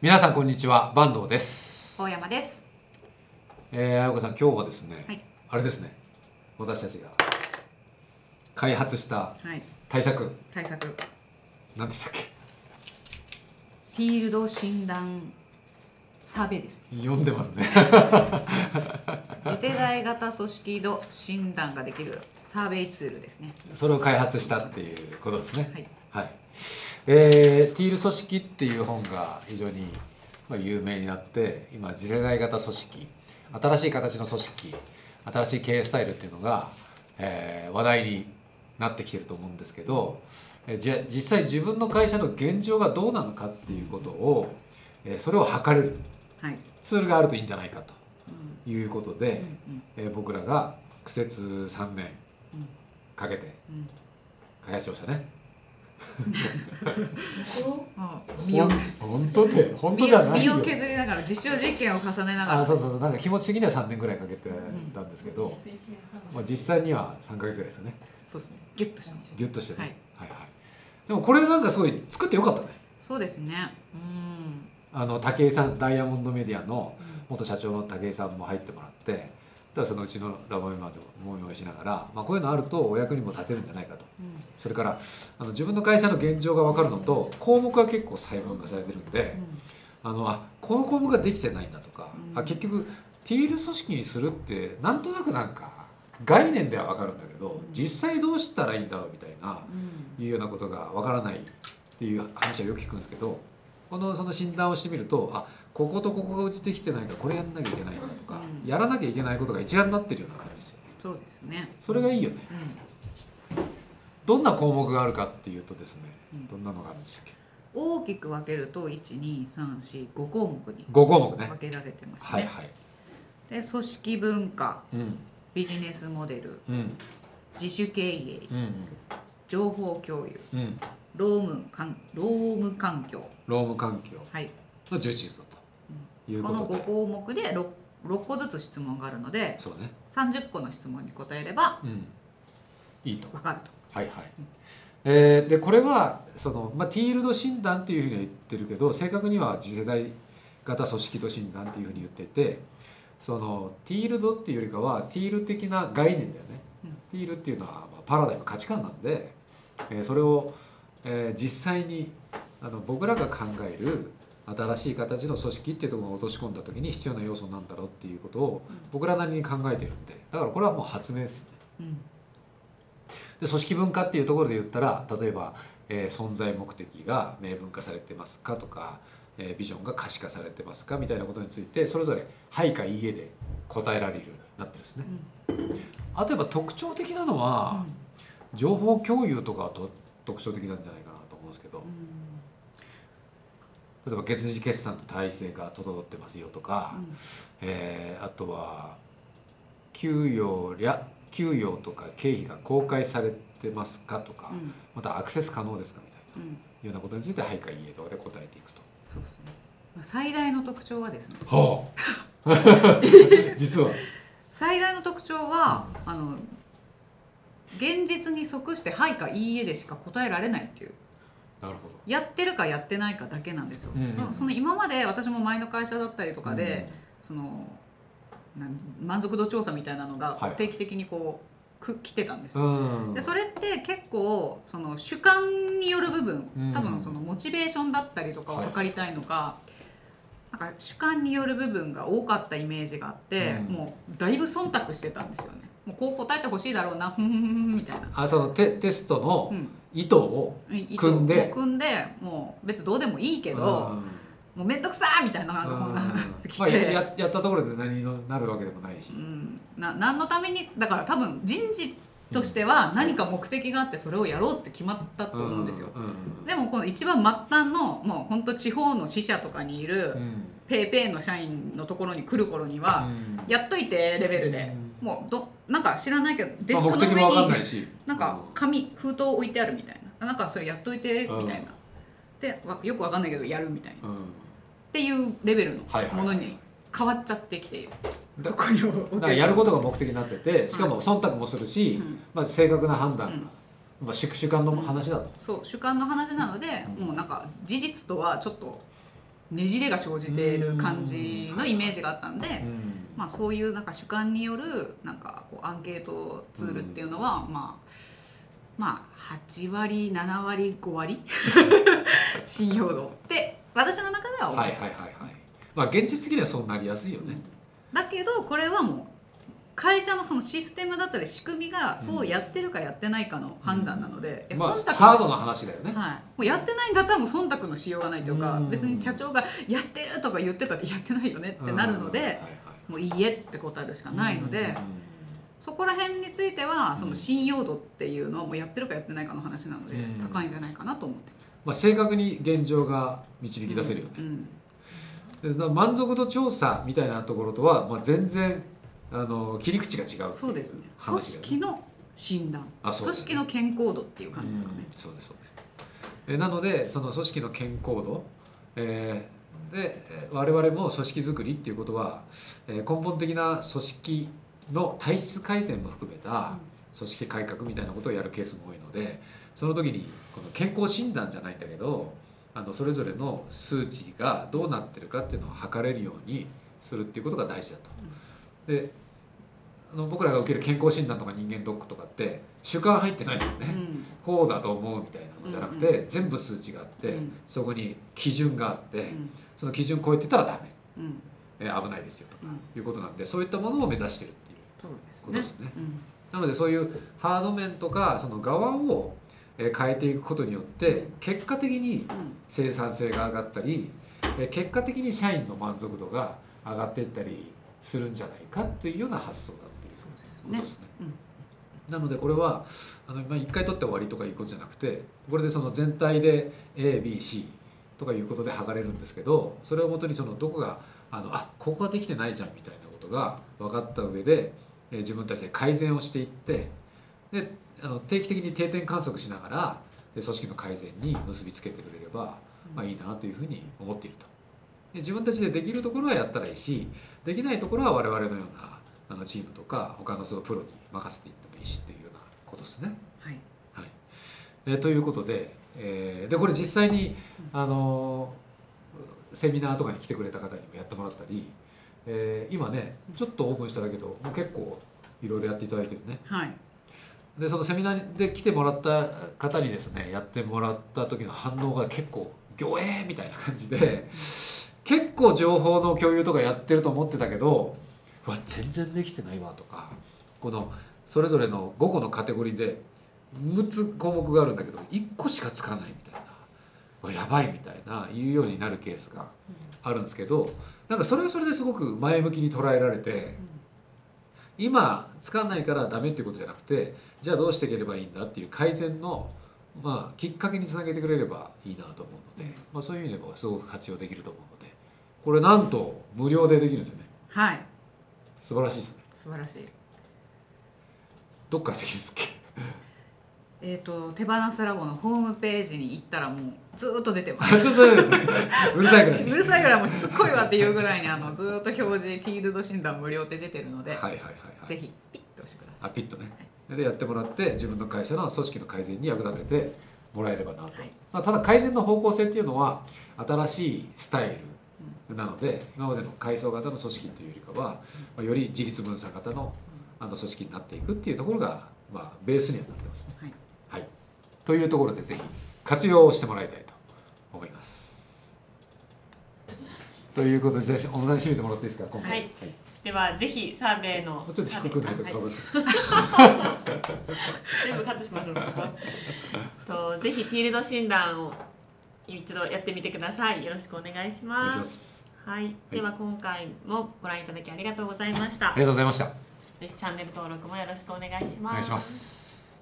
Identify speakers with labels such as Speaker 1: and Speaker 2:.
Speaker 1: 皆さんこんにちは坂東です
Speaker 2: 大山です。
Speaker 1: えー、あやこさん今日はですね、
Speaker 2: はい
Speaker 1: あれですね私たちが開発した
Speaker 2: はい。
Speaker 1: 対策
Speaker 2: 対策。
Speaker 1: 何でしたっけ？
Speaker 2: フィールド診断サーベイです。
Speaker 1: 読んでますね
Speaker 2: 次世代型組織度診断ができるサーベイツールですね。
Speaker 1: それを開発したっていうことですね
Speaker 2: はい。
Speaker 1: はい、えー、ティール組織っていう本が非常にまあ有名になって今次世代型組織新しい形の組織新しい経営スタイルっていうのが、えー話題になってきてると思うんですけど、えーじゃ実際自分の会社の現状がどうなのかっていうことを、えーそれを測れる
Speaker 2: はい。
Speaker 1: ツールがあるといいんじゃないかと
Speaker 2: うん
Speaker 1: いうこと
Speaker 2: うん
Speaker 1: で、えー僕らが苦節3年
Speaker 2: うん
Speaker 1: かけて
Speaker 2: うん
Speaker 1: 開発しましたね。
Speaker 2: うん。身を
Speaker 1: 本当で本当じゃないよ
Speaker 2: 身を削りながら実証実験を重ねながら。
Speaker 1: あそうそうそうなんか気持ち的には3年ぐらいかけてたんですけど、まあ、実際には3か月ぐらいですよね
Speaker 2: そうですね。ギュッとしたんですよ。
Speaker 1: ギュッとしてね、
Speaker 2: はい
Speaker 1: はいはいでもこれなんかすごい作ってよかったね
Speaker 2: そうですね。うん。
Speaker 1: あの武井さんダイヤモンドメディアの
Speaker 2: うん
Speaker 1: 元社長の武井さんも入ってもらってだそのうちのラボメンバーでも思いをしながら、まあ、こういうのあるとお役にも立てるんじゃないかと。
Speaker 2: うん。
Speaker 1: それからあの自分の会社の現状が分かるのと項目が結構細分化されてるんで、あのあこの項目ができてないんだとか、
Speaker 2: うん。
Speaker 1: あ結局ティール組織にするってなんとなくなんか概念では分かるんだけど
Speaker 2: うん。
Speaker 1: 実際どうしたらいいんだろうみたいな
Speaker 2: うん。
Speaker 1: いうようなことが分からないっていう話はよく聞くんですけどこのその診断をしてみるとあこことここがうちできてないからこれやんなきゃいけないんだとか、
Speaker 2: うん
Speaker 1: やらなきゃいけないことが一覧になってるような感じですよね。
Speaker 2: そうですね。
Speaker 1: それがいいよね。
Speaker 2: うん。
Speaker 1: どんな項目があるかっていうとですね
Speaker 2: うん。
Speaker 1: どんなのがあるんでしたっけ？
Speaker 2: 大きく分けると12345項目に
Speaker 1: 5項目ね。
Speaker 2: 分けられてますね。
Speaker 1: はいはい。
Speaker 2: で組織文化
Speaker 1: うん。
Speaker 2: ビジネスモデル
Speaker 1: うん。
Speaker 2: 自主経営
Speaker 1: うん
Speaker 2: 情報共有
Speaker 1: うん。うん
Speaker 2: 労務環労務環境。
Speaker 1: 労務環境。
Speaker 2: はい。
Speaker 1: の重視だという
Speaker 2: この
Speaker 1: ことで
Speaker 2: 5項目で 6, 6個ずつ質問があるので
Speaker 1: そうね。
Speaker 2: 30個の質問に答えれば
Speaker 1: うん。いいと。
Speaker 2: 分かると。
Speaker 1: はいはい、えーでこれはその、まあ、ティールド診断っていうふうには言ってるけど正確には次世代型組織度診断っていうふうに言っててそのティールドっていうよりかはティール的な概念だよね、
Speaker 2: うん。
Speaker 1: ティールっていうのはまあパラダイム価値観なんで、えーそれを、えー実際にあの僕らが考える新しい形の組織っていうところを落とし込んだ時に必要な要素なんだろうっていうことを
Speaker 2: うん。
Speaker 1: 僕らなりに考えてるんでだからこれはもう発明ですよね。
Speaker 2: うん。
Speaker 1: で組織文化っていうところで言ったら例えば、えー存在目的が明文化されてますかとか、えービジョンが可視化されてますかみたいなことについてそれぞれ「はい」か「いいえ」で答えられるようになってるんですね。あとやっぱ特徴的なのは、情報共有とかはと特徴的なんじゃないかなと思うんですけど例えば月次決算と体制が整ってますよとか、えーあとは給与や給与とか経費が公開されてますかとか、
Speaker 2: うん。
Speaker 1: またアクセス可能ですかみたいな
Speaker 2: うん。
Speaker 1: ようなことについて「はい」か「いいえ」とかで答えていくと。
Speaker 2: そうですね。まあ最大の特徴はですね。
Speaker 1: はあ。実は。
Speaker 2: 最大の特徴はあの現実に即して「はい」か「いいえ」でしか答えられないっていう
Speaker 1: なるほ
Speaker 2: やってるかやってないかだけなんですよ、
Speaker 1: うんうん
Speaker 2: その今まで私も前の会社だったりと
Speaker 1: ど。
Speaker 2: かで、そのなん満足度調査みたいなのが
Speaker 1: はい。
Speaker 2: 定期的にこう、く来てたんです
Speaker 1: う
Speaker 2: よ、
Speaker 1: ん、
Speaker 2: でそれって結構その主観による部分
Speaker 1: うん
Speaker 2: 多分そのモチベーションだったりとかを測りたいのか、なんか主観による部分が多かったイメージがあって、
Speaker 1: うん。
Speaker 2: もうだいぶ忖度してたんですよねもうこう答えてほしいだろうな。ふんふんふんみたいな、
Speaker 1: あそのテテストの
Speaker 2: うん、
Speaker 1: 意図を、組んで。
Speaker 2: 組んでもう別にどうでもいいけど、もうめんどくさーみたいななんかこんな 来
Speaker 1: まあ、
Speaker 2: て、
Speaker 1: ややったところで何になるわけでもないし。
Speaker 2: う、ん、な何のためにだから多分人事としては何か目的があってそれをやろうって決まったと思うんですよ。
Speaker 1: うん。うん。
Speaker 2: でもこの一番末端のもう本当地方の支社とかにいる
Speaker 1: うん。
Speaker 2: ペイペイの社員のところに来る頃には、
Speaker 1: うん。
Speaker 2: やっといてレベルで、もうどなんか知らないけどデスクの上に
Speaker 1: ないし。
Speaker 2: なんか紙封筒置いてあるみたいな。なんかそれやっといて
Speaker 1: うん。
Speaker 2: みたいな、でわよくわかんないけどやるみたいな。っ
Speaker 1: うん。
Speaker 2: ていうレベルのものに変わっちゃってきている。
Speaker 1: だ
Speaker 2: ここに
Speaker 1: だからやることが目的になっててしかも忖度もするし、
Speaker 2: うん。
Speaker 1: まあ、正確な判断。が、
Speaker 2: うん。
Speaker 1: まあ、主主観の話だと、
Speaker 2: そう主観の話なので、
Speaker 1: うん。
Speaker 2: もうなんか事実とはちょっとねじれが生じている感じのイメージがあったんで、
Speaker 1: うん
Speaker 2: まあ、そういうなんか主観によるなんかこうアンケートツールっていうのは、まあまあ8割7割5割 信用度って私の中では思う、
Speaker 1: はいはいはいはい。まあ現実的にはそうなりやすいよね、
Speaker 2: だけどこれはもう会社のそのシステムだったり仕組みがそうやってるかやってないかの判断なので、いや
Speaker 1: まあ
Speaker 2: 忖度の
Speaker 1: ハードな話だよね、
Speaker 2: はい、もうやってないんだったらもう忖度のしようがないというか、
Speaker 1: うん。
Speaker 2: 別に社長が「やってる!」とか言ってたってやってないよねってなるので、
Speaker 1: はい
Speaker 2: もういいえって答えるしかないので、そこら辺についてはその信用度っていうのはもうやってるかやってないかの話なので、
Speaker 1: うん。
Speaker 2: 高いんじゃないかなと思って
Speaker 1: まあ、正確に現状が導き出せるよね、
Speaker 2: うん
Speaker 1: でな満足度調査みたいなところとは、まあ、全然あの切り口が違うってい
Speaker 2: そうですね。組織の診断、
Speaker 1: ね。
Speaker 2: 組織の健康度っていう感じですかね、
Speaker 1: うんそうですそうです。えなのでその組織の健康度、えーでえー我々も組織づくりっていうことは、えー根本的な組織の体質改善も含めた組織改革みたいなことをやるケースも多いのでその時にこの健康診断じゃないんだけどあのそれぞれの数値がどうなってるかっていうのを測れるようにするっていうことが大事だと。であの僕らが受ける健康診断とか人間ドックとかって主観入ってないですよね。
Speaker 2: うん。
Speaker 1: こうだと思うみたいなのじゃなくて、全部数値があって、
Speaker 2: うん。
Speaker 1: そこに基準があって、
Speaker 2: うん。
Speaker 1: その基準超えてたらダメ、
Speaker 2: うん。
Speaker 1: えー危ないですよと
Speaker 2: うん。
Speaker 1: いうことなんでそういったものを目指してるっていう
Speaker 2: そうですね。
Speaker 1: ことですね。
Speaker 2: うん。
Speaker 1: なのでそういうハード面とかその側をえー変えていくことによって結果的に
Speaker 2: うん。
Speaker 1: 生産性が上がったりえー結果的に社員の満足度が上がっていったりするんじゃないかというような発想だ
Speaker 2: ですね
Speaker 1: ことですね。
Speaker 2: うん
Speaker 1: なのでこれはあのまあ1回取って終わりとかいうことじゃなくてこれでその全体で ABC とかいうことで剥がれるんですけどそれをもとにそのどこがあのあここができてないじゃんみたいなことが分かった上でえー自分たちで改善をしていってであの定期的に定点観測しながらで組織の改善に結びつけてくれれば、まあ、いいなというふうに思っていると。で自分たちでできるところはやったらいいしできないところは我々のようなあのチームとか他のそのプロに任せていってもいいしっていうようなことですね。
Speaker 2: はい
Speaker 1: はいえーということで,、えーでこれ実際に、あのーセミナーとかに来てくれた方にもやってもらったり、えー今ねちょっとオープンしただけどもう結構いろいろやっていただいてるね。
Speaker 2: はい
Speaker 1: でそのセミナーで来てもらった方にですねやってもらった時の反応が結構「ギョエー!」みたいな感じで結構情報の共有とかやってると思ってたけど「うわ全然できてないわ」とかこのそれぞれの5個のカテゴリーで6つ項目があるんだけど1個しかつかないみたいな「うわやばい」みたいな言うようになるケースがあるんですけどなんかそれはそれですごく前向きに捉えられて。今つかないからダメっていうことじゃなくてじゃあどうしていければいいんだっていう改善の、まあ、きっかけにつなげてくれればいいなと思うので、まあ、そういう意味でもすごく活用できると思うのでこれなんと無料でできるんですよね。
Speaker 2: はい
Speaker 1: 素晴らしいですね。
Speaker 2: 素晴らしい。
Speaker 1: どっからできるんですっけ？
Speaker 2: えー、と手放すラボのホームページに行ったらもうずーっと出てま
Speaker 1: あ
Speaker 2: す
Speaker 1: うるさいぐらいに
Speaker 2: うるさいぐらいもうしつこいわっていうぐらいにあのずーっと表示ティールド診断無料って出てるので、
Speaker 1: はいはいはいはい。
Speaker 2: ぜひピッと押してくださ
Speaker 1: あピッとね。でやってもらって自分の会社の組織の改善に役立ててもらえればなと、
Speaker 2: はい。
Speaker 1: まあ、ただ改善の方向性っていうのは新しいスタイルなので今までの階層型の組織というよりかは、まあ、より自立分散型のあの組織になっていくっていうところが、まあ、ベースにはなってますね。
Speaker 2: はい
Speaker 1: はい、というところでぜひ活用してもらいたいと思います。ということでじゃあ小野さんに締めてもらっていいですか今回。
Speaker 3: はいではぜひサーベイの
Speaker 1: ちょっと低くないとかぶ
Speaker 3: はい
Speaker 1: って。
Speaker 3: 全部カットしましょうとぜひティールド診断を一度やってみてくださいよろしくお願いし
Speaker 1: お願いし
Speaker 3: ま
Speaker 1: す。
Speaker 3: はい、では今回もご覧いただきありがとうございました
Speaker 1: ありがとうございました。
Speaker 3: ぜひチャンネル登録もよろしくお願いします
Speaker 1: お願いします。